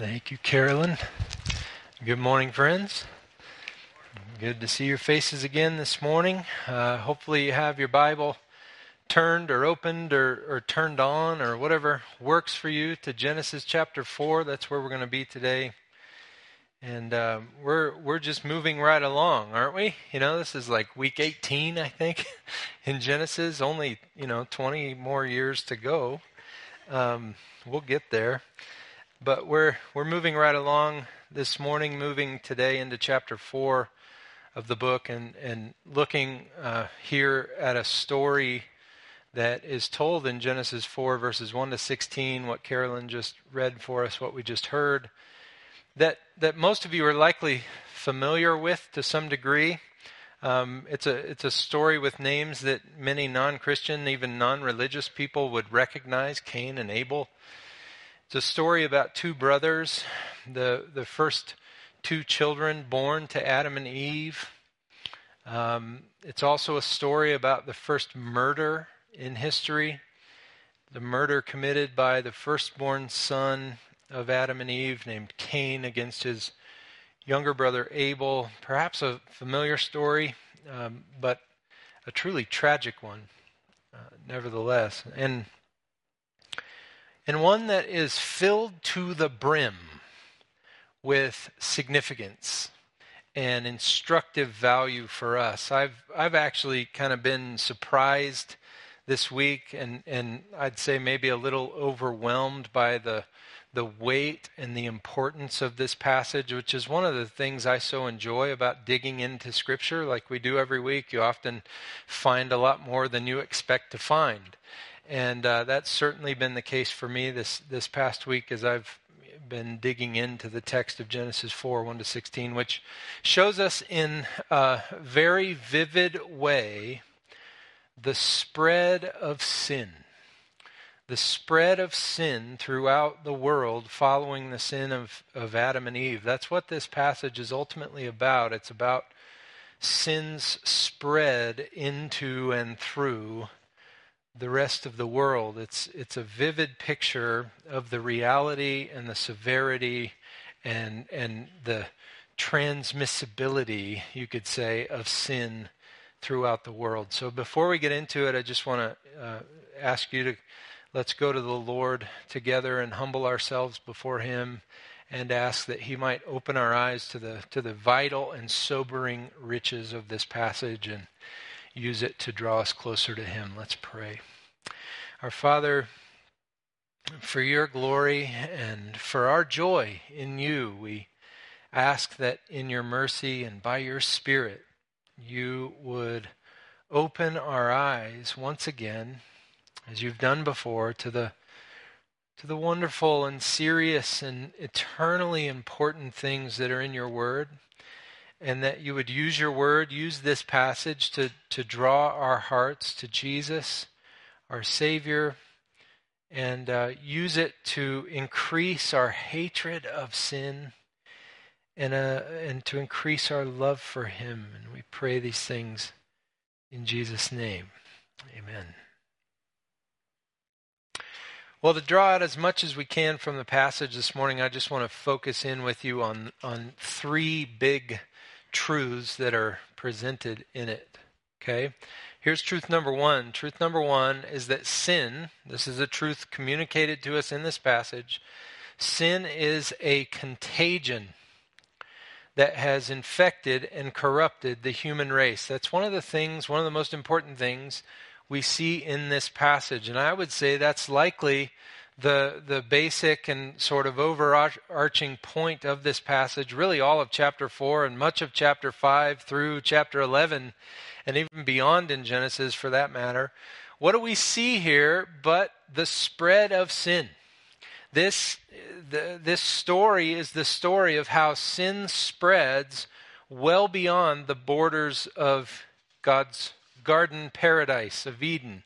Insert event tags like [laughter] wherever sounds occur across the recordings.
Thank you, Carolyn. Good morning, friends. Good to see your faces again this morning. Uh, hopefully, you have your Bible turned or opened or, or turned on or whatever works for you to Genesis chapter 4. That's where we're going to be today. And uh, we're we're just moving right along, aren't we? You know, this is like week 18, I think, [laughs] in Genesis. Only you know 20 more years to go. Um, we'll get there. But we're we're moving right along this morning, moving today into chapter four of the book, and and looking uh, here at a story that is told in Genesis four verses one to sixteen. What Carolyn just read for us, what we just heard, that that most of you are likely familiar with to some degree. Um, it's a it's a story with names that many non-Christian, even non-religious people would recognize: Cain and Abel. It's a story about two brothers, the, the first two children born to Adam and Eve. Um, it's also a story about the first murder in history, the murder committed by the firstborn son of Adam and Eve named Cain against his younger brother Abel. Perhaps a familiar story, um, but a truly tragic one, uh, nevertheless. And and one that is filled to the brim with significance and instructive value for us. I've I've actually kind of been surprised this week and and I'd say maybe a little overwhelmed by the the weight and the importance of this passage, which is one of the things I so enjoy about digging into Scripture, like we do every week. You often find a lot more than you expect to find and uh, that's certainly been the case for me this this past week as I've been digging into the text of Genesis 4 1 to 16, which shows us in a very vivid way the spread of sin. The spread of sin throughout the world following the sin of, of Adam and Eve. That's what this passage is ultimately about. It's about sin's spread into and through the rest of the world. It's, it's a vivid picture of the reality and the severity and, and the transmissibility, you could say, of sin throughout the world. So before we get into it, I just want to uh, ask you to let's go to the Lord together and humble ourselves before Him and ask that He might open our eyes to the to the vital and sobering riches of this passage and use it to draw us closer to Him. Let's pray. Our Father, for your glory and for our joy in you, we ask that in your mercy and by your Spirit, you would open our eyes once again, as you've done before, to the to the wonderful and serious and eternally important things that are in your word and that you would use your word, use this passage to, to draw our hearts to Jesus, our Savior, and uh, use it to increase our hatred of sin and, uh, and to increase our love for Him. And we pray these things in Jesus' name. Amen. Well, to draw out as much as we can from the passage this morning, I just want to focus in with you on, on three big truths that are presented in it. Okay? Here's truth number one. Truth number one is that sin, this is a truth communicated to us in this passage, sin is a contagion that has infected and corrupted the human race. That's one of the things, one of the most important things we see in this passage. And I would say that's likely the, the basic and sort of overarching point of this passage, really all of chapter 4 and much of chapter 5 through chapter 11, and even beyond in Genesis for that matter. What do we see here but the spread of sin? This, the, this story is the story of how sin spreads well beyond the borders of God's garden paradise of Eden.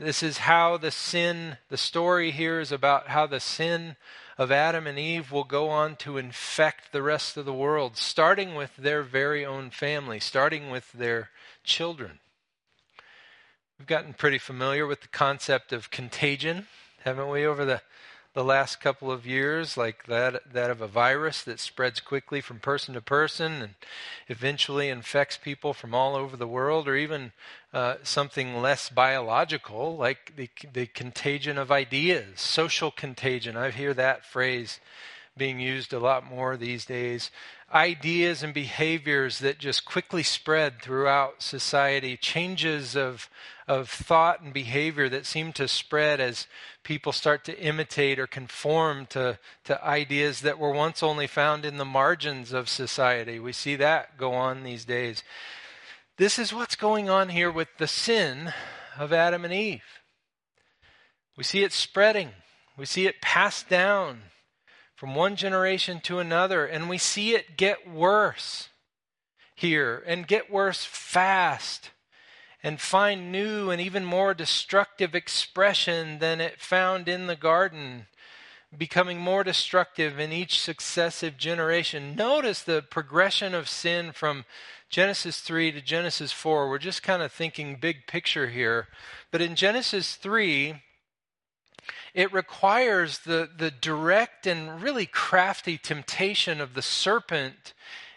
This is how the sin, the story here is about how the sin of Adam and Eve will go on to infect the rest of the world, starting with their very own family, starting with their children. We've gotten pretty familiar with the concept of contagion, haven't we, over the, the last couple of years, like that, that of a virus that spreads quickly from person to person and eventually infects people from all over the world, or even uh, something less biological, like the, the contagion of ideas, social contagion. I hear that phrase being used a lot more these days. Ideas and behaviors that just quickly spread throughout society, changes of, of thought and behavior that seem to spread as people start to imitate or conform to, to ideas that were once only found in the margins of society. We see that go on these days. This is what's going on here with the sin of Adam and Eve. We see it spreading, we see it passed down from one generation to another, and we see it get worse here and get worse fast and find new and even more destructive expression than it found in the garden, becoming more destructive in each successive generation. Notice the progression of sin from Genesis 3 to Genesis 4. We're just kind of thinking big picture here. But in Genesis 3, it requires the, the direct and really crafty temptation of the serpent,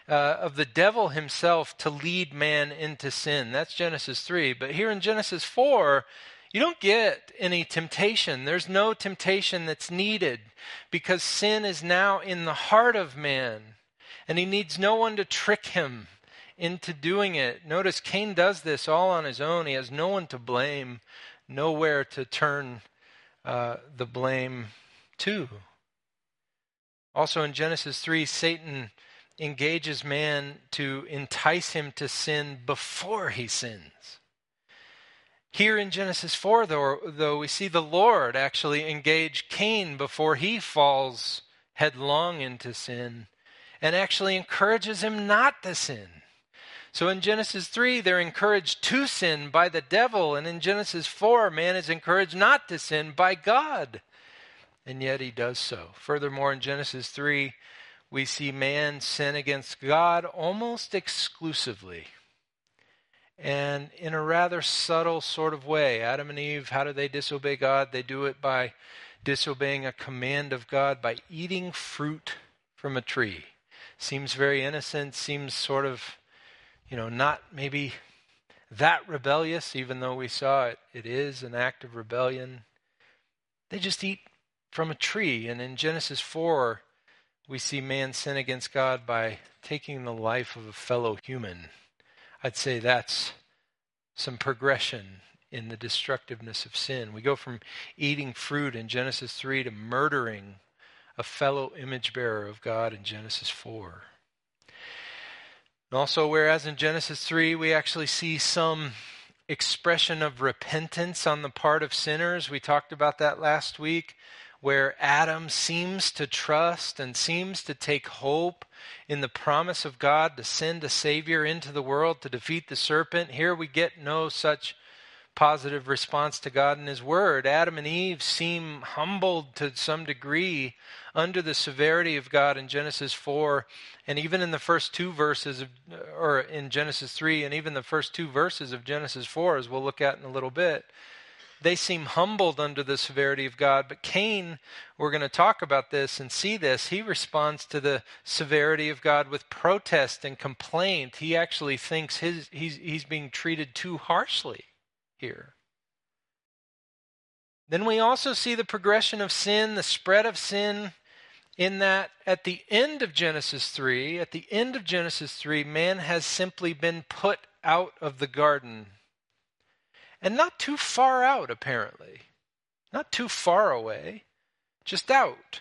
uh, of the devil himself, to lead man into sin. That's Genesis 3. But here in Genesis 4, you don't get any temptation. There's no temptation that's needed because sin is now in the heart of man, and he needs no one to trick him into doing it. Notice Cain does this all on his own. He has no one to blame, nowhere to turn uh, the blame to. Also in Genesis 3, Satan engages man to entice him to sin before he sins. Here in Genesis 4, though, though, we see the Lord actually engage Cain before he falls headlong into sin and actually encourages him not to sin. So in Genesis 3, they're encouraged to sin by the devil. And in Genesis 4, man is encouraged not to sin by God. And yet he does so. Furthermore, in Genesis 3, we see man sin against God almost exclusively. And in a rather subtle sort of way. Adam and Eve, how do they disobey God? They do it by disobeying a command of God, by eating fruit from a tree. Seems very innocent, seems sort of you know, not maybe that rebellious, even though we saw it, it is an act of rebellion. They just eat from a tree. And in Genesis 4, we see man sin against God by taking the life of a fellow human. I'd say that's some progression in the destructiveness of sin. We go from eating fruit in Genesis 3 to murdering a fellow image bearer of God in Genesis 4. And also, whereas in Genesis 3 we actually see some expression of repentance on the part of sinners, we talked about that last week, where Adam seems to trust and seems to take hope in the promise of God to send a Savior into the world to defeat the serpent. Here we get no such positive response to God and His Word. Adam and Eve seem humbled to some degree under the severity of God in Genesis 4, and even in the first two verses, of, or in Genesis 3, and even the first two verses of Genesis 4, as we'll look at in a little bit. They seem humbled under the severity of God. But Cain, we're going to talk about this and see this. He responds to the severity of God with protest and complaint. He actually thinks his, he's, he's being treated too harshly here. Then we also see the progression of sin, the spread of sin, in that at the end of Genesis 3, at the end of Genesis 3, man has simply been put out of the garden. And not too far out, apparently. Not too far away, just out.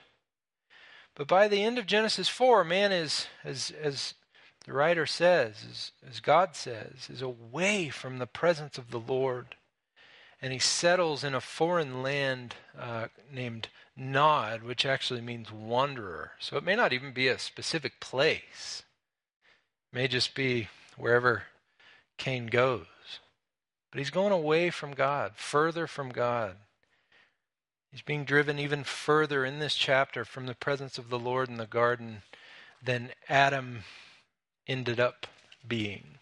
But by the end of Genesis 4, man is, as, as the writer says, as, God says, is away from the presence of the Lord. And he settles in a foreign land uh, named Nod, which actually means wanderer. So it may not even be a specific place, it may just be wherever Cain goes. But he's going away from God, further from God. He's being driven even further in this chapter from the presence of the Lord in the garden than Adam ended up being.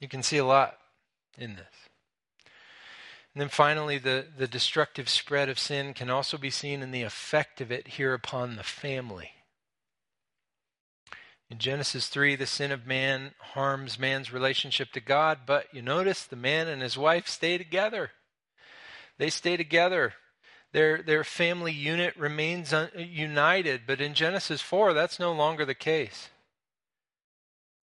You can see a lot in this. And then finally, the, the destructive spread of sin can also be seen in the effect of it here upon the family. In Genesis 3, the sin of man harms man's relationship to God, but you notice the man and his wife stay together. They stay together. Their, their family unit remains un- united, but in Genesis 4, that's no longer the case.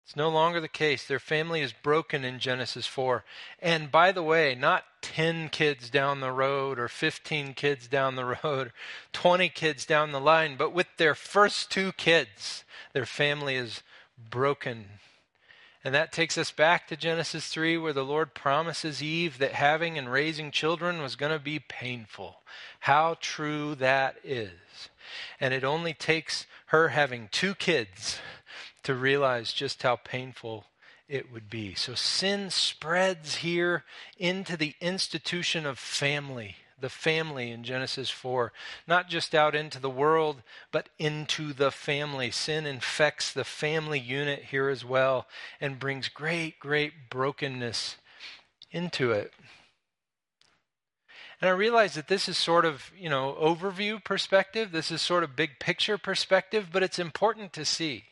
It's no longer the case. Their family is broken in Genesis 4. And by the way, not 10 kids down the road or 15 kids down the road, [laughs] 20 kids down the line, but with their first two kids, their family is broken. And that takes us back to Genesis 3, where the Lord promises Eve that having and raising children was going to be painful. How true that is. And it only takes her having two kids to realize just how painful it would be. So sin spreads here into the institution of family, the family in Genesis 4. Not just out into the world, but into the family. Sin infects the family unit here as well and brings great, great brokenness into it. And I realize that this is sort of, you know, overview perspective. This is sort of big picture perspective, but it's important to see.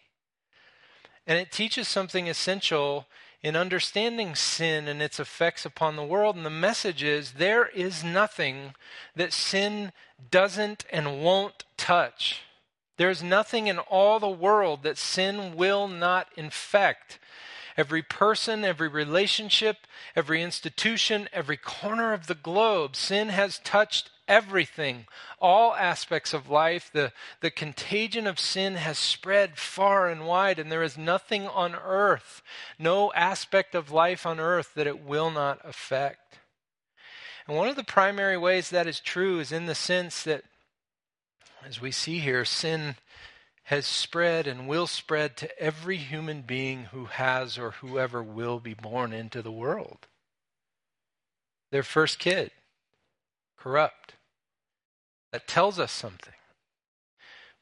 And it teaches something essential in understanding sin and its effects upon the world. And the message is there is nothing that sin doesn't and won't touch. There's nothing in all the world that sin will not infect. Every person, every relationship, every institution, every corner of the globe, sin has touched everything, all aspects of life. The, the contagion of sin has spread far and wide, and there is nothing on earth, no aspect of life on earth that it will not affect. And one of the primary ways that is true is in the sense that, as we see here, sin has spread and will spread to every human being who has or whoever will be born into the world. Their first kid, corrupt. That tells us something.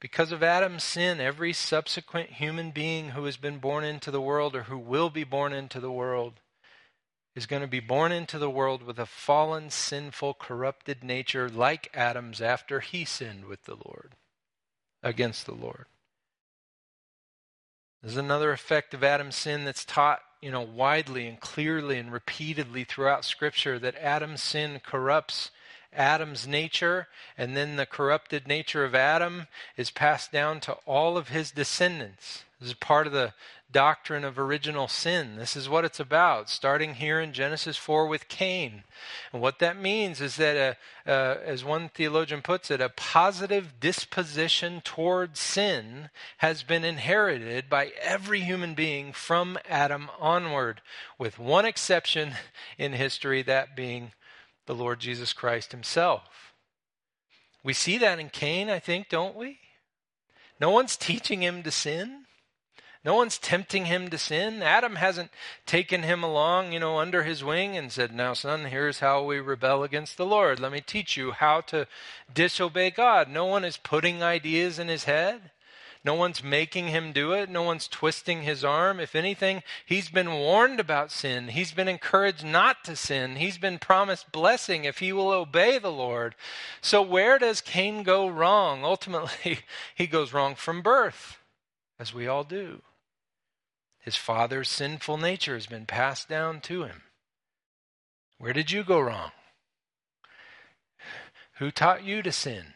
Because of Adam's sin, every subsequent human being who has been born into the world or who will be born into the world is going to be born into the world with a fallen, sinful, corrupted nature like Adam's after he sinned with the Lord, against the Lord. There's another effect of Adam's sin that's taught, you know, widely and clearly and repeatedly throughout Scripture that Adam's sin corrupts Adam's nature, and then the corrupted nature of Adam is passed down to all of his descendants. This is part of the doctrine of original sin. This is what it's about, starting here in Genesis 4 with Cain. And what that means is that, a, uh, as one theologian puts it, a positive disposition towards sin has been inherited by every human being from Adam onward, with one exception in history, that being the Lord Jesus Christ himself. We see that in Cain, I think, don't we? No one's teaching him to sin. No one's tempting him to sin. Adam hasn't taken him along, you know, under his wing and said, Now, son, here's how we rebel against the Lord. Let me teach you how to disobey God. No one is putting ideas in his head. No one's making him do it. No one's twisting his arm. If anything, he's been warned about sin. He's been encouraged not to sin. He's been promised blessing if he will obey the Lord. So, where does Cain go wrong? [laughs] Ultimately, he goes wrong from birth, as we all do. His father's sinful nature has been passed down to him. Where did you go wrong? Who taught you to sin?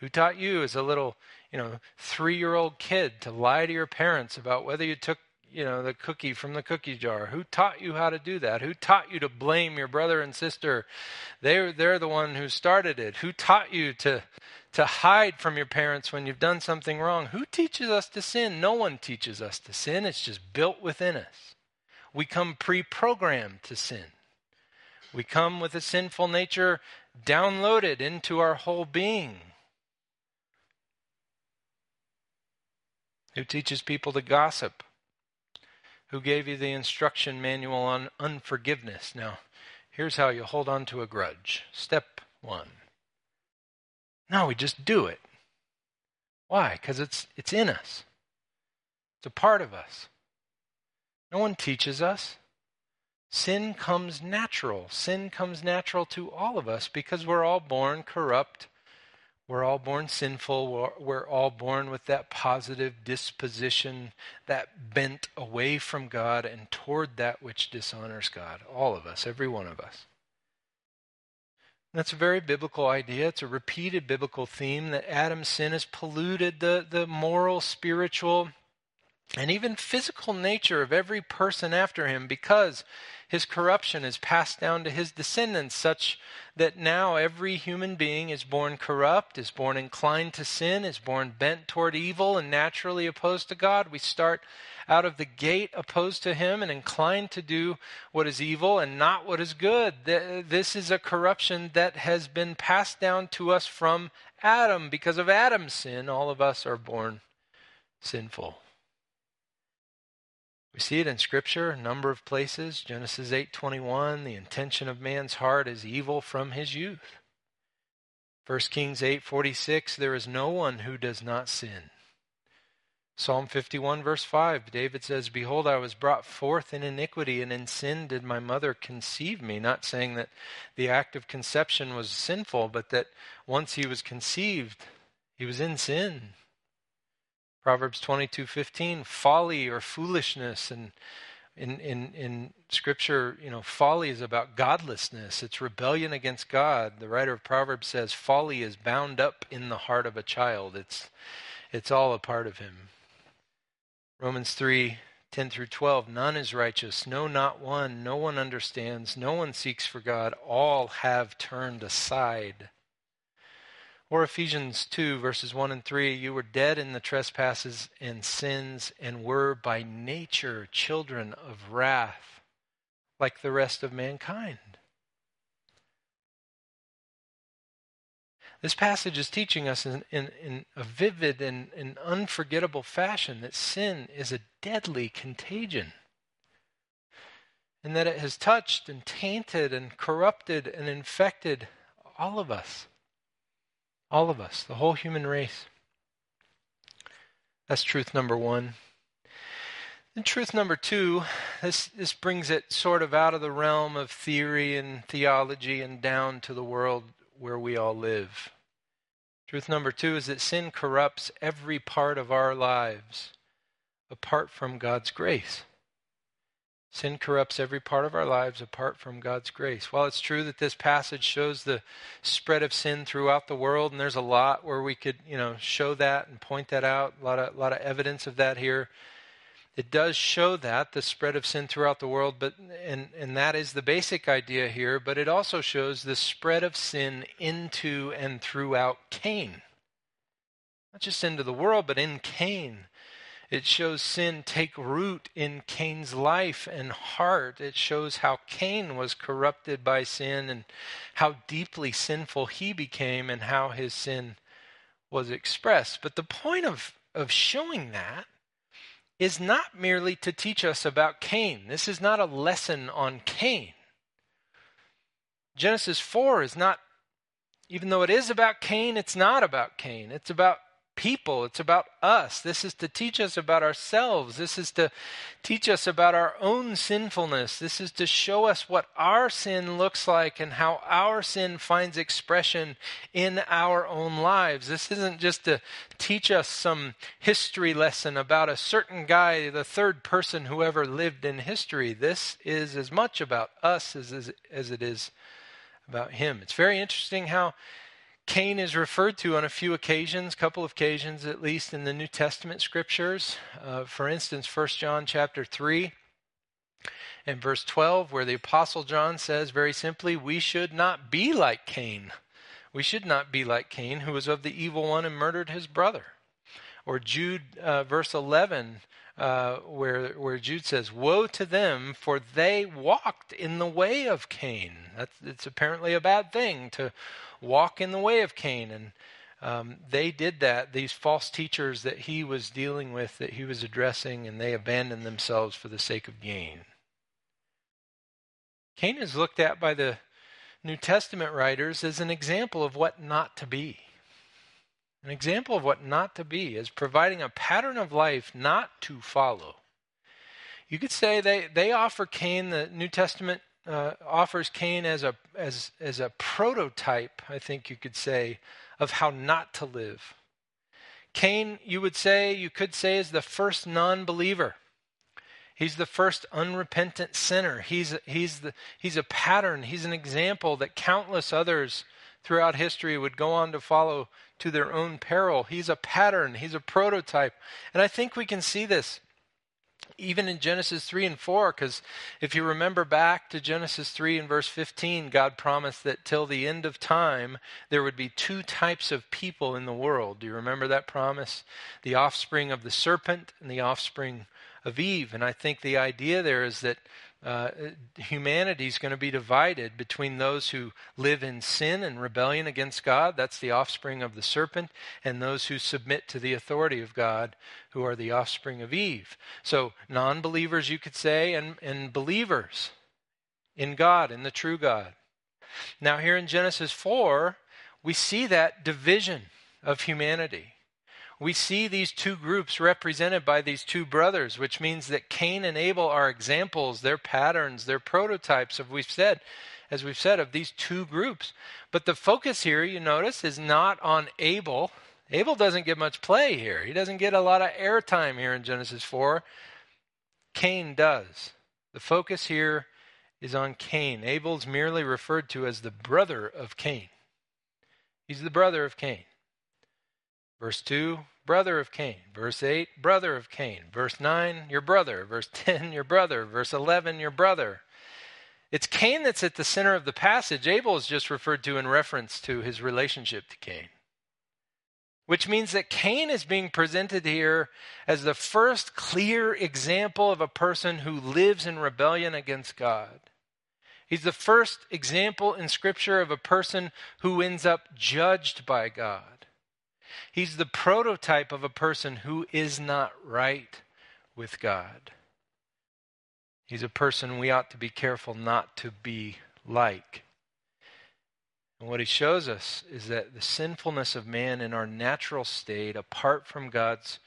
Who taught you as a little you know, three year old kid to lie to your parents about whether you took, you know, the cookie from the cookie jar? Who taught you how to do that? Who taught you to blame your brother and sister? They're, they're the one who started it. Who taught you to, to hide from your parents when you've done something wrong? Who teaches us to sin? No one teaches us to sin. It's just built within us. We come pre programmed to sin. We come with a sinful nature downloaded into our whole being. Who teaches people to gossip? Who gave you the instruction manual on unforgiveness? Now, here's how you hold on to a grudge. Step one. No, we just do it. Why? Because it's, it's in us, it's a part of us. No one teaches us. Sin comes natural. Sin comes natural to all of us because we're all born corrupt. We're all born sinful. We're, we're all born with that positive disposition, that bent away from God and toward that which dishonors God. All of us, every one of us. That's a very biblical idea. It's a repeated biblical theme that Adam's sin has polluted the, the moral, spiritual, and even physical nature of every person after him because his corruption is passed down to his descendants, such that now every human being is born corrupt, is born inclined to sin, is born bent toward evil, and naturally opposed to God. We start out of the gate opposed to him and inclined to do what is evil and not what is good. This is a corruption that has been passed down to us from Adam. Because of Adam's sin, all of us are born sinful. We see it in scripture a number of places. Genesis 8:21, the intention of man's heart is evil from his youth. 1 Kings 8:46, there is no one who does not sin. Psalm 51, verse 5, David says, Behold, I was brought forth in iniquity, and in sin did my mother conceive me. Not saying that the act of conception was sinful, but that once he was conceived, he was in sin. Proverbs 22:15 folly or foolishness and in, in, in scripture, you know, folly is about godlessness. It's rebellion against God. The writer of Proverbs says folly is bound up in the heart of a child. It's it's all a part of him. Romans 3 10 through 12 None is righteous, no, not one. No one understands, no one seeks for God. All have turned aside. Or Ephesians 2, verses 1 and 3 You were dead in the trespasses and sins, and were by nature children of wrath, like the rest of mankind. This passage is teaching us in, in, in a vivid and, and unforgettable fashion that sin is a deadly contagion. And that it has touched and tainted and corrupted and infected all of us. All of us, the whole human race. That's truth number one. And truth number two, this, this brings it sort of out of the realm of theory and theology and down to the world where we all live. Truth number two is that sin corrupts every part of our lives apart from God's grace. Sin corrupts every part of our lives apart from God's grace. While it's true that this passage shows the spread of sin throughout the world, and there's a lot where we could, you know, show that and point that out, a lot of, a lot of evidence of that here. It does show that, the spread of sin throughout the world, but and, and that is the basic idea here, but it also shows the spread of sin into and throughout Cain. Not just into the world, but in Cain. It shows sin take root in Cain's life and heart. It shows how Cain was corrupted by sin and how deeply sinful he became and how his sin was expressed. But the point of, of showing that is not merely to teach us about Cain. This is not a lesson on Cain. Genesis 4 is not, even though it is about Cain, it's not about Cain. It's about people. It's about us. This is to teach us about ourselves. This is to teach us about our own sinfulness. This is to show us what our sin looks like and how our sin finds expression in our own lives. This isn't just to teach us some history lesson about a certain guy, the third person who ever lived in history. This is as much about us as, as, as it is about him. It's very interesting how Cain is referred to on a few occasions, couple of occasions at least in the New Testament scriptures. Uh, for instance, 1 John chapter 3 and verse 12, where the Apostle John says very simply, We should not be like Cain. We should not be like Cain, who was of the evil one and murdered his brother. Or Jude, uh, verse 11, uh, where, where Jude says, Woe to them, for they walked in the way of Cain. That's, it's apparently a bad thing to walk in the way of Cain. And um, they did that, these false teachers that he was dealing with, that he was addressing, and they abandoned themselves for the sake of gain. Cain is looked at by the New Testament writers as an example of what not to be. An example of what not to be, is providing a pattern of life not to follow. you could say they, they offer Cain, the New Testament uh, offers Cain as a, as, as a prototype, I think you could say, of how not to live. Cain, you would say, you could say, is the first non believer. He's the first unrepentant sinner. He's, he's, the, he's a pattern. He's an example that countless others throughout history would go on to follow to their own peril. He's a pattern. He's a prototype. And I think we can see this even in Genesis 3 and 4, because if you remember back to Genesis 3 and verse 15, God promised that till the end of time there would be two types of people in the world. Do you remember that promise? The offspring of the serpent and the offspring of Eve. And I think the idea there is that uh, humanity is going to be divided between those who live in sin and rebellion against God, that's the offspring of the serpent, and those who submit to the authority of God, who are the offspring of Eve. So, non believers, you could say, and, and believers in God, in the true God. Now, here in Genesis 4, we see that division of humanity we see these two groups represented by these two brothers, which means that Cain and Abel are examples, they're patterns, they're prototypes of we've said, as we've said, of these two groups. But the focus here, you notice, is not on Abel. Abel doesn't get much play here. He doesn't get a lot of airtime here in Genesis 4. Cain does. The focus here is on Cain. Abel's merely referred to as the brother of Cain. He's the brother of Cain. Verse 2, brother of Cain. Verse 8, brother of Cain. Verse 9, your brother. Verse [laughs] 10, your brother. Verse 11, your brother. It's Cain that's at the center of the passage. Abel is just referred to in reference to his relationship to Cain. Which means that Cain is being presented here as the first clear example of a person who lives in rebellion against God. He's the first example in Scripture of a person who ends up judged by God. He's the prototype of a person who is not right with God. He's a person we ought to be careful not to be like. And what he shows us is that the sinfulness of man in our natural state, apart from God's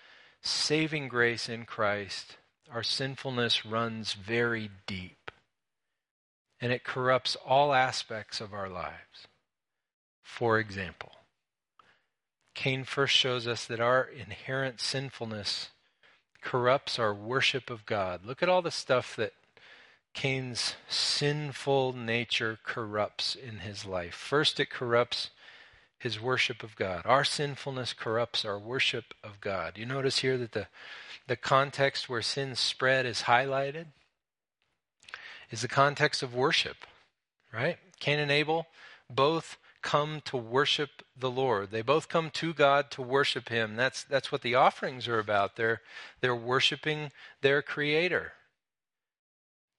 saving grace in Christ, our sinfulness runs very deep. And it corrupts all aspects of our lives. For example, Cain first shows us that our inherent sinfulness corrupts our worship of God. Look at all the stuff that Cain's sinful nature corrupts in his life. First, it corrupts his worship of God. Our sinfulness corrupts our worship of God. You notice here that the, the context where sin spread is highlighted is the context of worship, right? Cain and Abel both come to worship the Lord. They both come to God to worship Him. That's, that's what the offerings are about. They're, they're worshiping their Creator.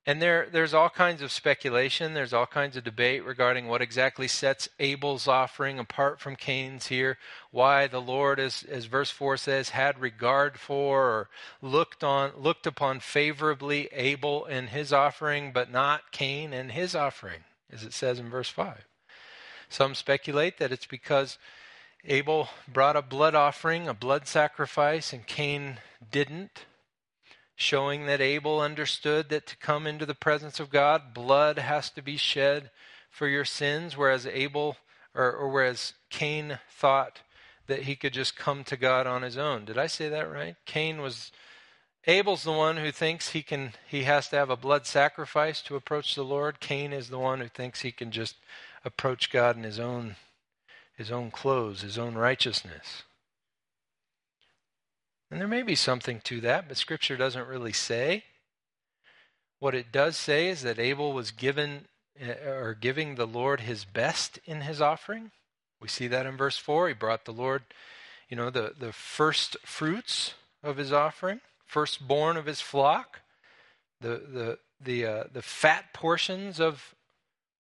And there, there's all kinds of speculation, there's all kinds of debate regarding what exactly sets Abel's offering apart from Cain's here, why the Lord, as, as verse 4 says, had regard for or looked, on, looked upon favorably Abel and his offering, but not Cain and his offering, as it says in verse 5. Some speculate that it's because Abel brought a blood offering, a blood sacrifice, and Cain didn't, showing that Abel understood that to come into the presence of God, blood has to be shed for your sins, whereas Abel or, or whereas Cain thought that he could just come to God on his own. Did I say that right? Cain was Abel's the one who thinks he can he has to have a blood sacrifice to approach the Lord. Cain is the one who thinks he can just approach God in his own his own clothes, his own righteousness. And there may be something to that, but scripture doesn't really say. What it does say is that Abel was given eh, or giving the Lord his best in his offering. We see that in verse 4. He brought the Lord, you know, the, the first fruits of his offering, firstborn of his flock, the the the uh, the fat portions of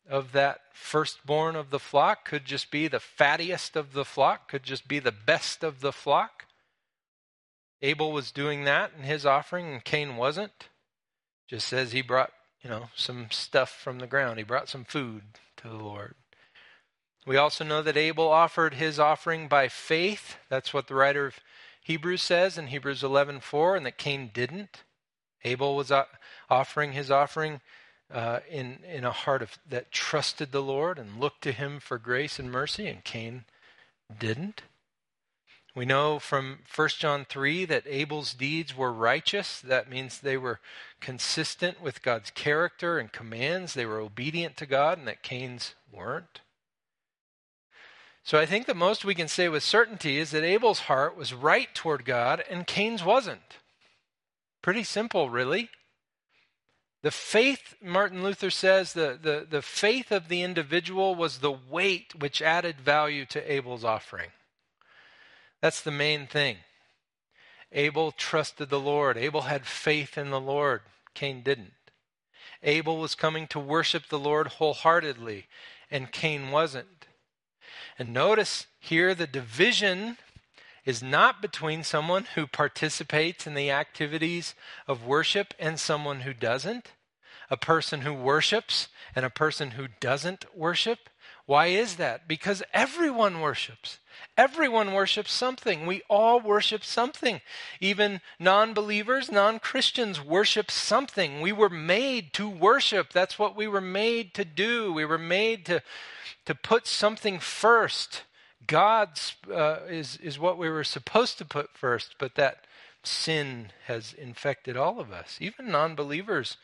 of that firstborn of the flock could just be the fattiest of the flock, could just be the best of the flock. Abel was doing that in his offering, and Cain wasn't. Just says he brought, you know, some stuff from the ground. He brought some food to the Lord. We also know that Abel offered his offering by faith. That's what the writer of Hebrews says in Hebrews 11:4, and that Cain didn't. Abel was uh, offering his offering uh, in, in a heart of, that trusted the Lord and looked to him for grace and mercy, and Cain didn't. We know from 1 John 3 that Abel's deeds were righteous. That means they were consistent with God's character and commands. They were obedient to God, and that Cain's weren't. So I think the most we can say with certainty is that Abel's heart was right toward God and Cain's wasn't. Pretty simple, really. The faith, Martin Luther says, the, the, the faith of the individual was the weight which added value to Abel's offering. That's the main thing. Abel trusted the Lord. Abel had faith in the Lord. Cain didn't. Abel was coming to worship the Lord wholeheartedly, and Cain wasn't. And notice here the division is not between someone who participates in the activities of worship and someone who doesn't, a person who worships and a person who doesn't worship. Why is that? Because everyone worships. Everyone worships something. We all worship something. Even non believers, non Christians worship something. We were made to worship. That's what we were made to do. We were made to, to put something first. God uh, is, is what we were supposed to put first, but that sin has infected all of us. Even non believers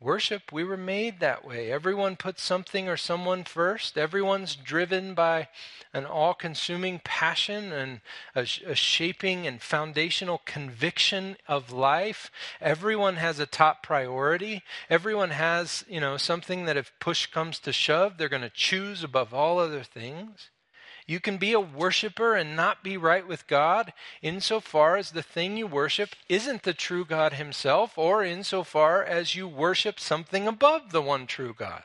worship. We were made that way. Everyone puts something or someone first. Everyone's driven by an all consuming passion and a, a, shaping and foundational conviction of life. Everyone has a top priority. Everyone has, you know, something that if push comes to shove, they're going to choose above all other things. You can be a worshiper and not be right with God insofar as the thing you worship isn't the true God Himself, or insofar as you worship something above the one true God.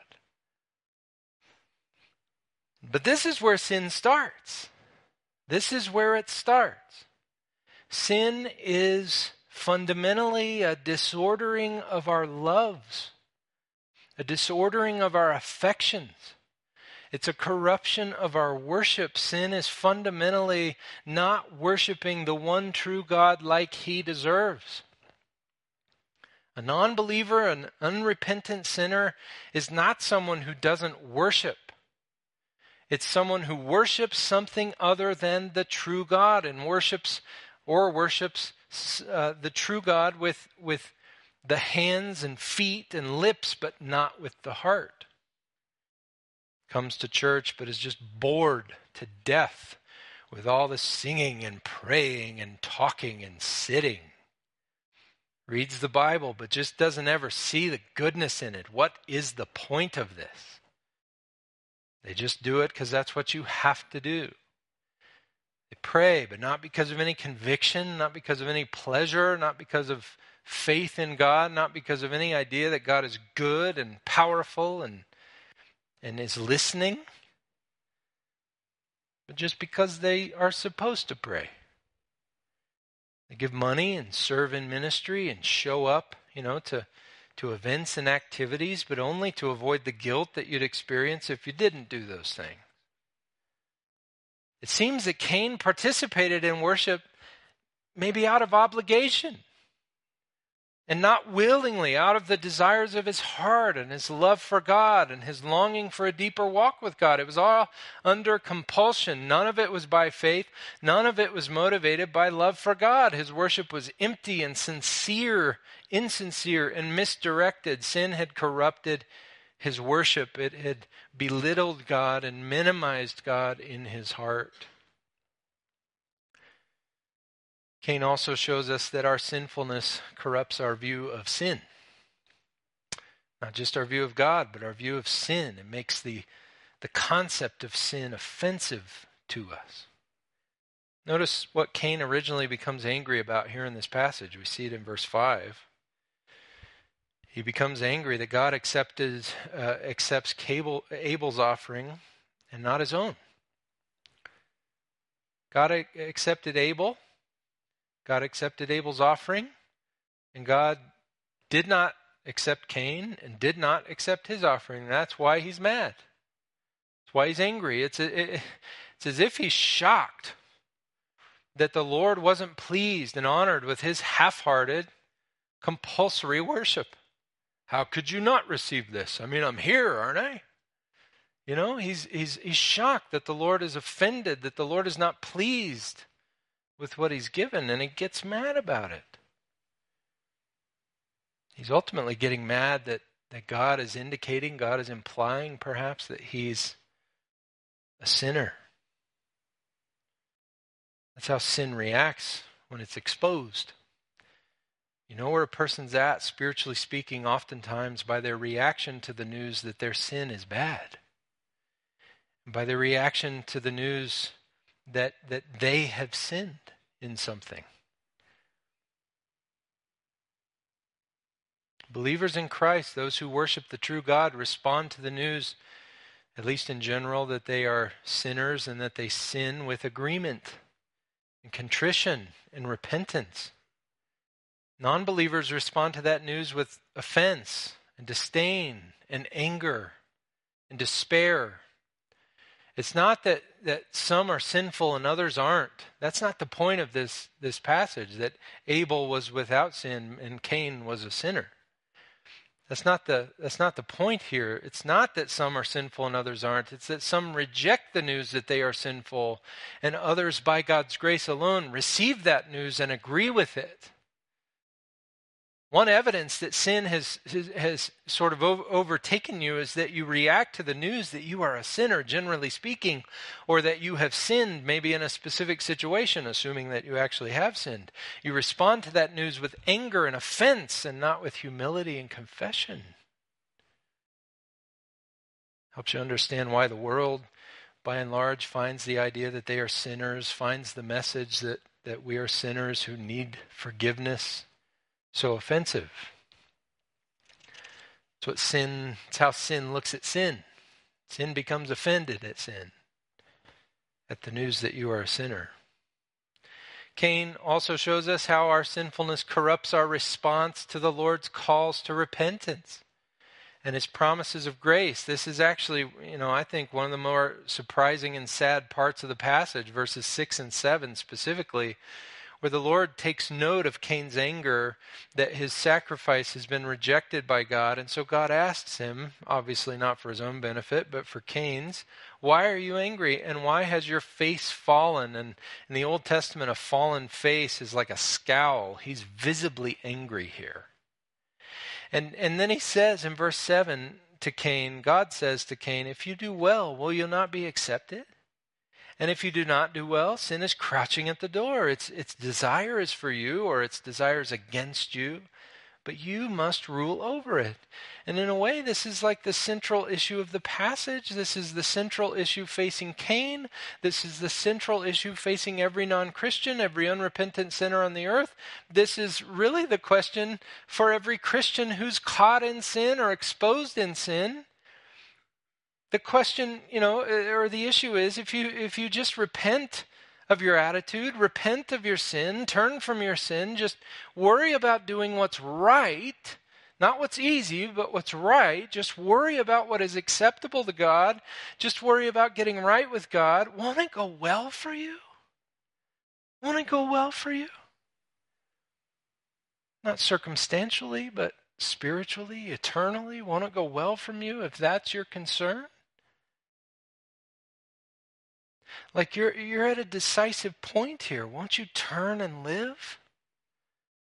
But this is where sin starts. This is where it starts. Sin is fundamentally a disordering of our loves, a disordering of our affections it's a corruption of our worship. Sin is fundamentally not worshiping the one true God like he deserves. A non believer, an unrepentant sinner, is not someone who doesn't worship. It's someone who worships something other than the true God and worships or worships uh, the true God with, with the hands and feet and lips, but not with the heart comes to church but is just bored to death with all the singing and praying and talking and sitting. Reads the Bible but just doesn't ever see the goodness in it. What is the point of this? They just do it because that's what you have to do. They pray, but not because of any conviction, not because of any pleasure, not because of faith in God, not because of any idea that God is good and powerful and and is listening, but just because they are supposed to pray. They give money and serve in ministry and show up, you know, to, to events and activities, but only to avoid the guilt that you'd experience if you didn't do those things. It seems that Cain participated in worship maybe out of obligation and not willingly out of the desires of his heart and his love for God and his longing for a deeper walk with God. It was all under compulsion. None of it was by faith. None of it was motivated by love for God. His worship was empty and sincere, insincere, and misdirected. Sin had corrupted his worship, it had belittled God and minimized God in his heart. Cain also shows us that our sinfulness corrupts our view of sin. Not just our view of God, but our view of sin. It makes the, the concept of sin offensive to us. Notice what Cain originally becomes angry about here in this passage. We see it in verse 5. He becomes angry that God accepted, uh, accepts Cable, Abel's offering and not his own. God accepted Abel God accepted Abel's offering, and God did not accept Cain and did not accept his offering. That's why he's mad. That's why he's angry. It's, it, it's as if he's shocked that the Lord wasn't pleased and honored with his half hearted, compulsory worship. How could you not receive this? I mean, I'm here, aren't I? You know, he's, he's, he's shocked that the Lord is offended, that the Lord is not pleased with what he's given, and he gets mad about it. He's ultimately getting mad that, that God is indicating, God is implying perhaps that he's a sinner. That's how sin reacts when it's exposed. You know where a person's at, spiritually speaking, oftentimes by their reaction to the news that their sin is bad, by their reaction to the news that, that they have sinned in something. Believers in Christ, those who worship the true God, respond to the news, at least in general, that they are sinners and that they sin with agreement and contrition and repentance. Non believers respond to that news with offense and disdain and anger and despair. It's not that, that some are sinful and others aren't. That's not the point of this, this passage, that Abel was without sin and Cain was a sinner. That's not the that's not the point here. It's not that some are sinful and others aren't. It's that some reject the news that they are sinful and others by God's grace alone receive that news and agree with it. One evidence that sin has, has, sort of overtaken you is that you react to the news that you are a sinner, generally speaking, or that you have sinned, maybe in a specific situation, assuming that you actually have sinned. You respond to that news with anger and offense and not with humility and confession. Helps you understand why the world, by and large, finds the idea that they are sinners, finds the message that, that we are sinners who need forgiveness so offensive. It's what sin, it's how sin looks at sin. Sin becomes offended at sin, at the news that you are a sinner. Cain also shows us how our sinfulness corrupts our response to the Lord's calls to repentance and his promises of grace. This is actually, you know, I think one of the more surprising and sad parts of the passage, verses 6 and 7 specifically, where the Lord takes note of Cain's anger that his sacrifice has been rejected by God. And so God asks him, obviously not for his own benefit, but for Cain's, why are you angry and why has your face fallen? And in the Old Testament, a fallen face is like a scowl. He's visibly angry here. And, and then he says in verse 7 to Cain, God says to Cain, If you do well, will you not be accepted? And if you do not do well, sin is crouching at the door. Its, its desire is for you, or its desire is against you, but you must rule over it. And in a way, this is like the central issue of the passage. This is the central issue facing Cain. This is the central issue facing every non Christian, every unrepentant sinner on the earth. This is really the question for every Christian who's caught in sin or exposed in sin the question, you know, uh, or the issue is if you if you just repent of your attitude, repent of your sin, turn from your sin, just worry about doing what's right, not what's easy, but what's right. Just worry about what is acceptable to God. Just worry about getting right with God. Won't it go well for you? Won't it go well for you? Not circumstantially, but spiritually, eternally. Won't it go well from you if that's your concern? Like you're you're at a decisive point here. Won't you turn and live?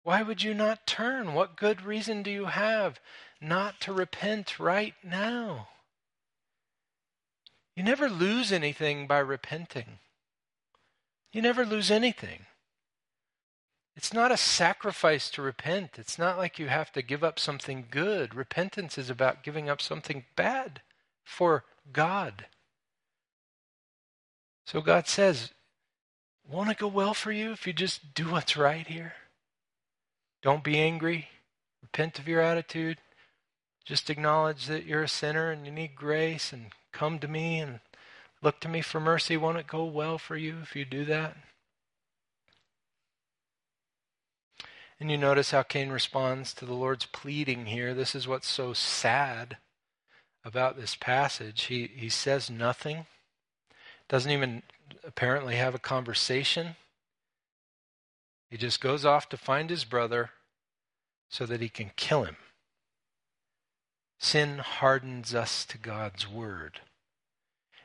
Why would you not turn? What good reason do you have not to repent right now? You never lose anything by repenting. You never lose anything. It's not a sacrifice to repent. It's not like you have to give up something good. Repentance is about giving up something bad for God. So God says, Won't it go well for you if you just do what's right here? Don't be angry. Repent of your attitude. Just acknowledge that you're a sinner and you need grace and come to me and look to me for mercy. Won't it go well for you if you do that? And you notice how Cain responds to the Lord's pleading here. This is what's so sad about this passage. He, he says nothing doesn't even apparently have a conversation. He just goes off to find his brother, so that he can kill him. Sin hardens us to God's word.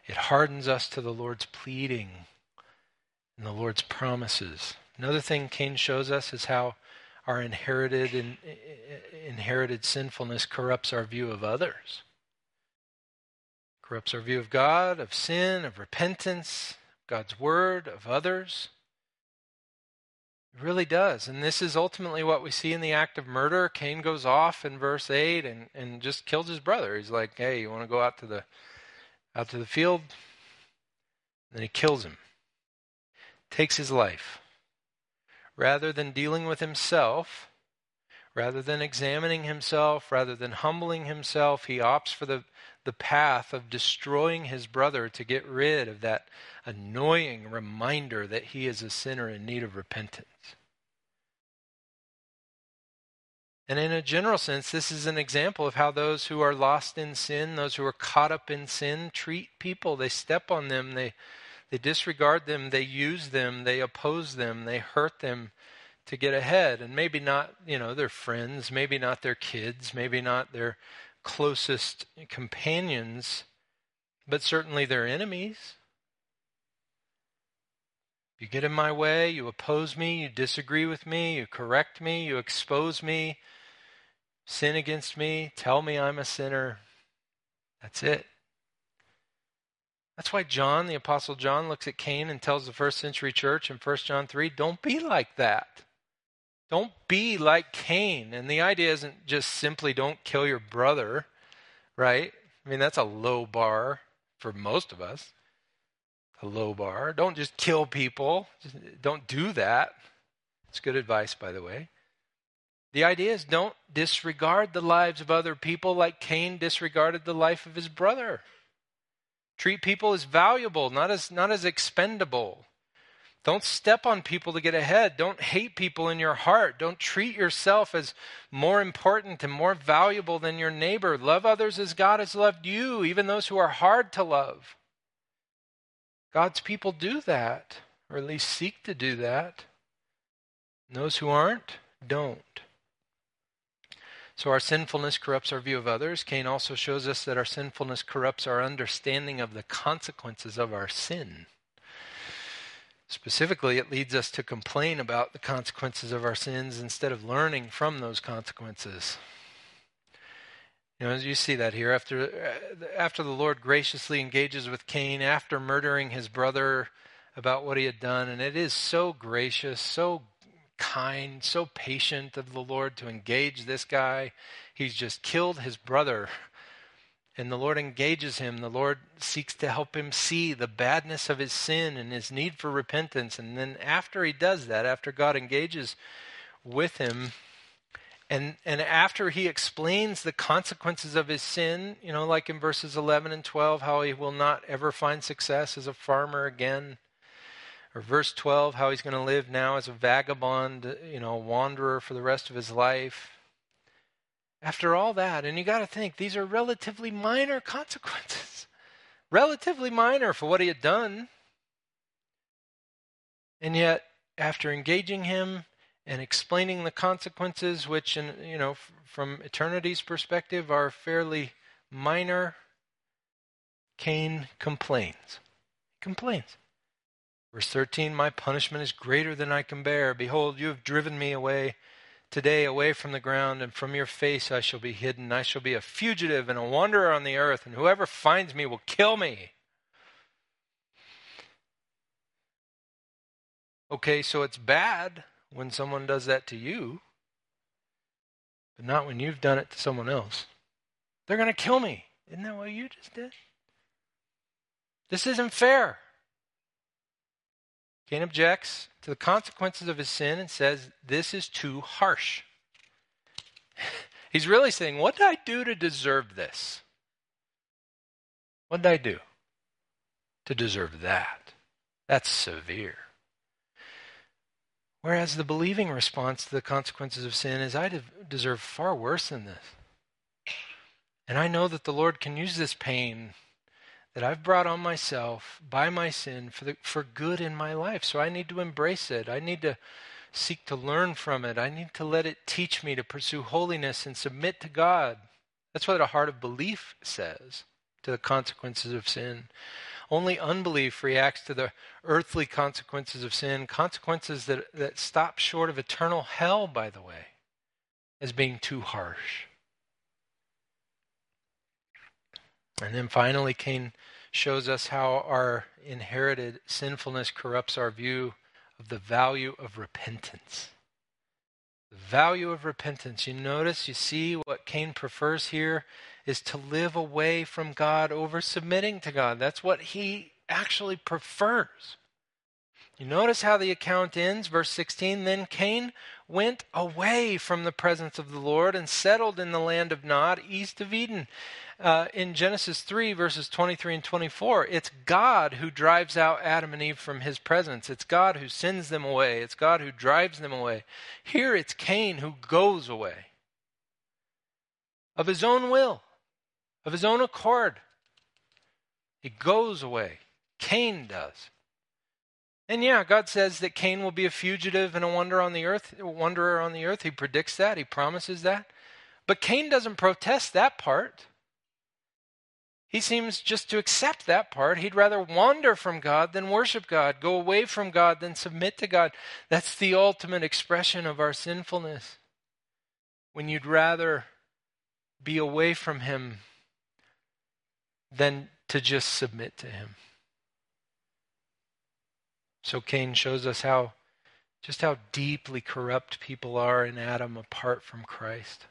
It hardens us to the Lord's pleading and the Lord's promises. Another thing Cain shows us is how our inherited and eh, eh, inherited sinfulness corrupts our view of others. Corrupts our view of God, of sin, of repentance, God's word, of others. It really does. And this is ultimately what we see in the act of murder. Cain goes off in verse 8 and, and just kills his brother. He's like, hey, you want to go out to the out to the field? And then he kills him. Takes his life. Rather than dealing with himself, rather than examining himself, rather than humbling himself, he opts for the, the path of destroying his brother to get rid of that annoying reminder that he is a sinner in need of repentance. And in a general sense, this is an example of how those who are lost in sin, those who are caught up in sin, treat people. They step on them, they, they disregard them, they use them, they oppose them, they hurt them to get ahead. And maybe not, you know, their friends, maybe not their kids, maybe not their closest companions, but certainly their enemies. You get in my way, you oppose me, you disagree with me, you correct me, you expose me, sin against me, tell me I'm a sinner. That's it. That's why John, the Apostle John, looks at Cain and tells the first century church in 1 John 3 don't be like that. Don't be like Cain. And the idea isn't just simply don't kill your brother, right? I mean, that's a low bar for most of us. A low bar. Don't just kill people. Don't do that. It's good advice, by the way. The idea is don't disregard the lives of other people like Cain disregarded the life of his brother. Treat people as valuable, not as, not as expendable. Don't step on people to get ahead. Don't hate people in your heart. Don't treat yourself as more important and more valuable than your neighbor. Love others as God has loved you, even those who are hard to love. God's people do that, or at least seek to do that. And those who aren't, don't. So our sinfulness corrupts our view of others. Cain also shows us that our sinfulness corrupts our understanding of the consequences of our sin. Specifically, it leads us to complain about the consequences of our sins instead of learning from those consequences. You know, as you see that here, after uh, after the Lord graciously engages with Cain after murdering his brother about what he had done, and it is so gracious, so kind, so patient of the Lord to engage this guy. He's just killed his brother and the Lord engages him. The Lord seeks to help him see the badness of his sin and his need for repentance. And then after he does that, after God engages with him, and and after he explains the consequences of his sin, you know, like in verses 11 and 12, how he will not ever find success as a farmer again, or verse 12, how he's going to live now as a vagabond, you know, wanderer for the rest of his life after all that. And you got to think, these are relatively minor consequences. [laughs] relatively minor for what he had done. And yet, after engaging him and explaining the consequences, which, in, you know, from eternity's perspective, are fairly minor, Cain complains. He complains. Verse 13 My punishment is greater than I can bear. Behold, you have driven me away today away from the ground, and from your face I shall be hidden. I shall be a fugitive and a wanderer on the earth, and whoever finds me will kill me. Okay, so it's bad when someone does that to you, but not when you've done it to someone else. They're going to kill me. Isn't that what you just did? This isn't fair. Cain objects to the consequences of his sin and says, This is too harsh. [laughs] He's really saying, What did I do to deserve this? What did I do to deserve that? That's severe. Whereas the believing response to the consequences of sin is, I deserve far worse than this. And I know that the Lord can use this pain that I've brought on myself by my sin for, the, for good in my life. So I need to embrace it. I need to seek to learn from it. I need to let it teach me to pursue holiness and submit to God. That's what a heart of belief says to the consequences of sin. Only unbelief reacts to the earthly consequences of sin, consequences that, that stop short of eternal hell, by the way, as being too harsh. And then finally, Cain shows us how our inherited sinfulness corrupts our view of the value of repentance. The value of repentance. You notice, you see what Cain prefers here is to live away from God over submitting to God. That's what he actually prefers. You notice how the account ends, verse 16. Then Cain went away from the presence of the Lord and settled in the land of Nod, east of Eden. Uh, in Genesis 3, verses 23 and 24, it's God who drives out Adam and Eve from his presence. It's God who sends them away. It's God who drives them away. Here it's Cain who goes away of his own will, of his own accord. He goes away. Cain does. And yeah, God says that Cain will be a fugitive and a wanderer on the earth, a wanderer on the earth. He predicts that, he promises that. But Cain doesn't protest that part. He seems just to accept that part. He'd rather wander from God than worship God, go away from God than submit to God. That's the ultimate expression of our sinfulness. When you'd rather be away from Him than to just submit to Him. So Cain shows us how just how deeply corrupt people are in Adam apart from Christ.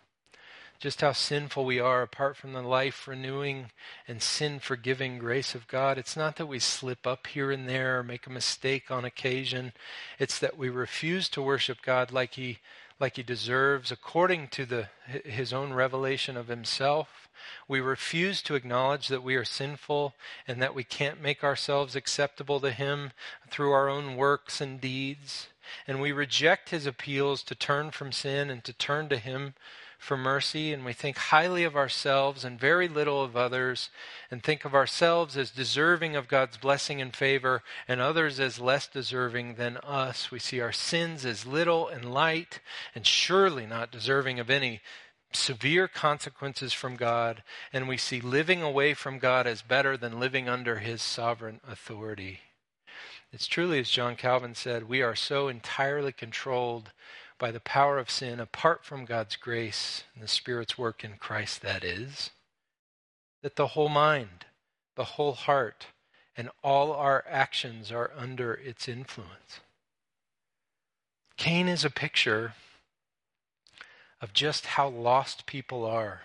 Just how sinful we are apart from the life renewing and sin forgiving grace of God. It's not that we slip up here and there or make a mistake on occasion. It's that we refuse to worship God like he like he deserves according to the his own revelation of himself we refuse to acknowledge that we are sinful and that we can't make ourselves acceptable to Him through our own works and deeds. And we reject His appeals to turn from sin and to turn to Him for mercy. And we think highly of ourselves and very little of others, and think of ourselves as deserving of God's blessing and favor, and others as less deserving than us. We see our sins as little and light, and surely not deserving of any severe consequences from God, and we see living away from God as better than living under his sovereign authority. It's truly, as John Calvin said, we are so entirely controlled by the power of sin apart from God's grace and the Spirit's work in Christ, that is, that the whole mind, the whole heart, and all our actions are under its influence. Cain is a picture of just how lost people are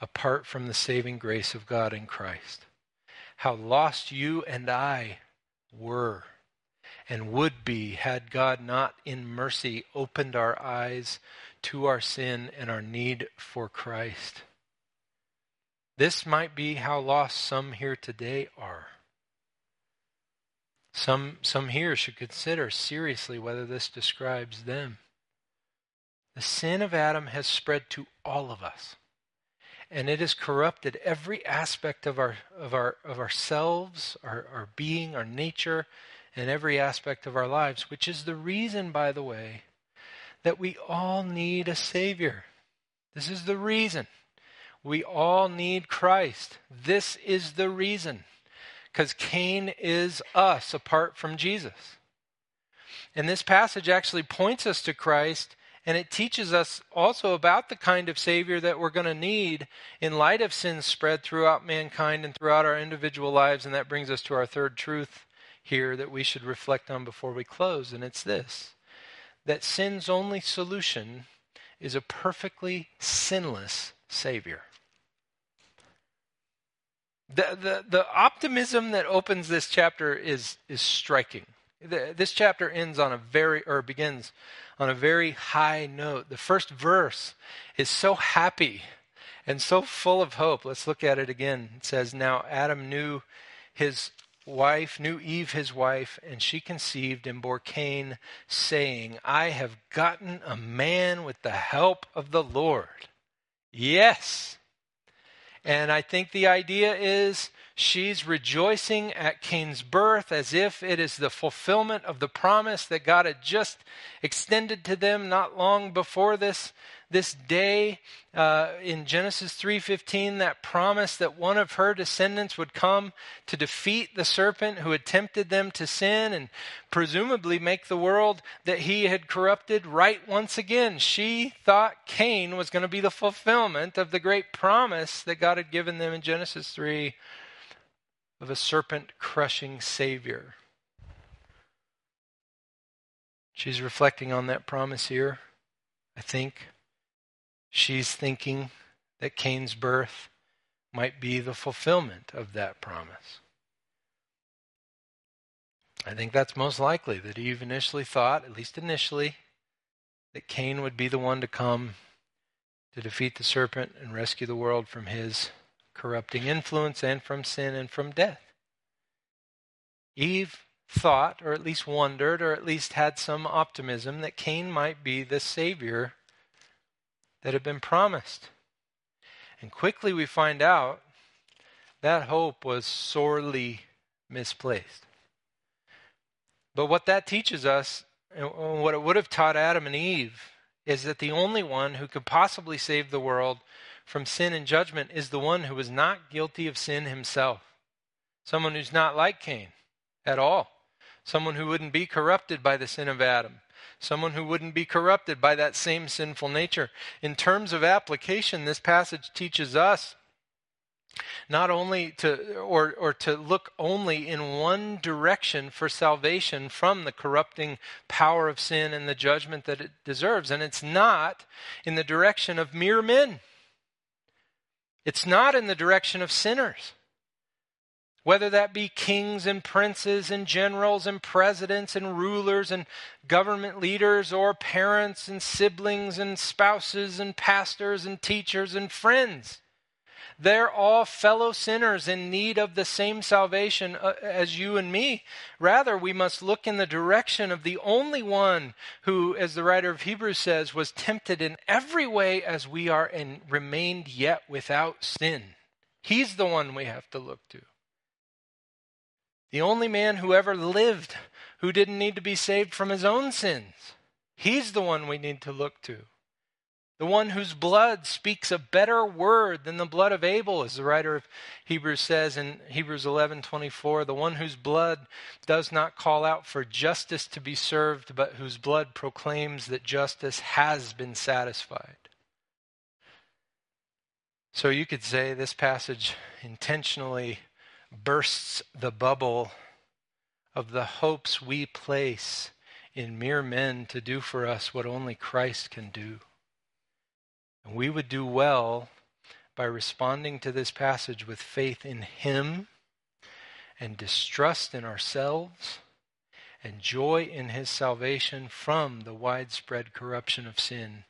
apart from the saving grace of God in Christ. How lost you and I were and would be had God not in mercy opened our eyes to our sin and our need for Christ. This might be how lost some here today are. Some, some here should consider seriously whether this describes them. The sin of Adam has spread to all of us. And it has corrupted every aspect of our of our of ourselves, our, our being, our nature, and every aspect of our lives, which is the reason, by the way, that we all need a Savior. This is the reason. We all need Christ. This is the reason. Because Cain is us apart from Jesus. And this passage actually points us to Christ and it teaches us also about the kind of Savior that we're going to need in light of sins spread throughout mankind and throughout our individual lives. And that brings us to our third truth here that we should reflect on before we close. And it's this that sin's only solution is a perfectly sinless Savior. The, the, the optimism that opens this chapter is, is striking. The, this chapter ends on a very, or begins on a very high note. The first verse is so happy and so full of hope. Let's look at it again. It says, Now Adam knew his wife, knew Eve his wife, and she conceived and bore Cain, saying, I have gotten a man with the help of the Lord. Yes. And I think the idea is she's rejoicing at Cain's birth as if it is the fulfillment of the promise that God had just extended to them not long before this this day uh, in Genesis 3:15 that promise that one of her descendants would come to defeat the serpent who had tempted them to sin and presumably make the world that he had corrupted right once again. She thought Cain was going to be the fulfillment of the great promise that God had given them in Genesis 3 of a serpent crushing savior. She's reflecting on that promise here, I think. She's thinking that Cain's birth might be the fulfillment of that promise. I think that's most likely that Eve initially thought, at least initially, that Cain would be the one to come to defeat the serpent and rescue the world from his corrupting influence and from sin and from death. Eve thought, or at least wondered, or at least had some optimism that Cain might be the Savior that had been promised. And quickly we find out that hope was sorely misplaced. But what that teaches us, and what it would have taught Adam and Eve, is that the only one who could possibly save the world from sin and judgment is the one who was not guilty of sin himself. Someone who's not like Cain at all. Someone who wouldn't be corrupted by the sin of Adam someone who wouldn't be corrupted by that same sinful nature. In terms of application, this passage teaches us not only to or or to look only in one direction for salvation from the corrupting power of sin and the judgment that it deserves and it's not in the direction of mere men it's not in the direction of sinners whether that be kings and princes and generals and presidents and rulers and government leaders or parents and siblings and spouses and pastors and teachers and friends. They're all fellow sinners in need of the same salvation uh, as you and me. Rather, we must look in the direction of the only one who, as the writer of Hebrews says, was tempted in every way as we are and remained yet without sin. He's the one we have to look to. The only man who ever lived who didn't need to be saved from his own sins. He's the one we need to look to. The one whose blood speaks a better word than the blood of Abel, as the writer of Hebrews says in Hebrews 11:24, the one whose blood does not call out for justice to be served, but whose blood proclaims that justice has been satisfied. So you could say this passage intentionally bursts the bubble of the hopes we place in mere men to do for us what only Christ can do. And we would do well by responding to this passage with faith in Him and distrust in ourselves and joy in His salvation from the widespread corruption of sin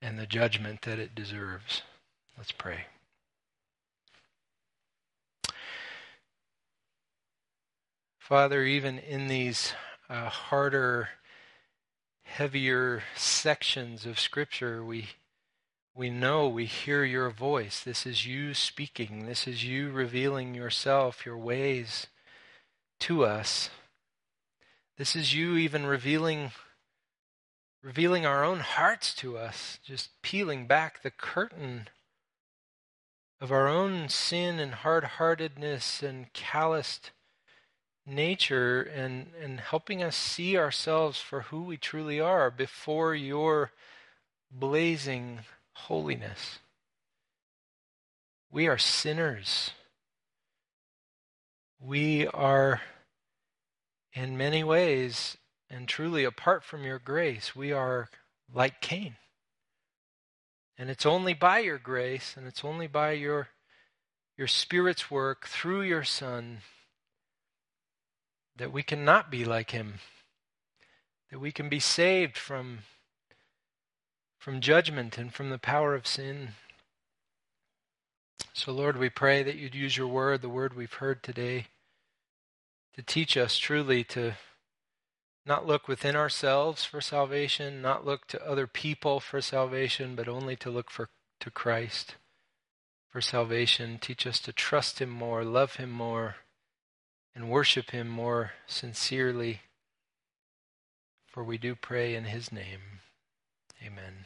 and the judgment that it deserves. Let's pray. Father, even in these uh, harder, heavier sections of Scripture, we we know we hear your voice. This is you speaking. This is you revealing yourself, your ways to us. This is you even revealing revealing our own hearts to us, just peeling back the curtain of our own sin and hard-heartedness and calloused nature and, and helping us see ourselves for who we truly are before your blazing holiness. We are sinners. We are, in many ways, and truly apart from your grace, we are like Cain. And it's only by your grace and it's only by your, your Spirit's work through your Son that we cannot be like him, that we can be saved from, from judgment and from the power of sin. So, Lord, we pray that you'd use your word, the word we've heard today, to teach us truly to not look within ourselves for salvation, not look to other people for salvation, but only to look for to Christ for salvation. Teach us to trust Him more, love Him more, and worship Him more sincerely. For we do pray in His name. Amen.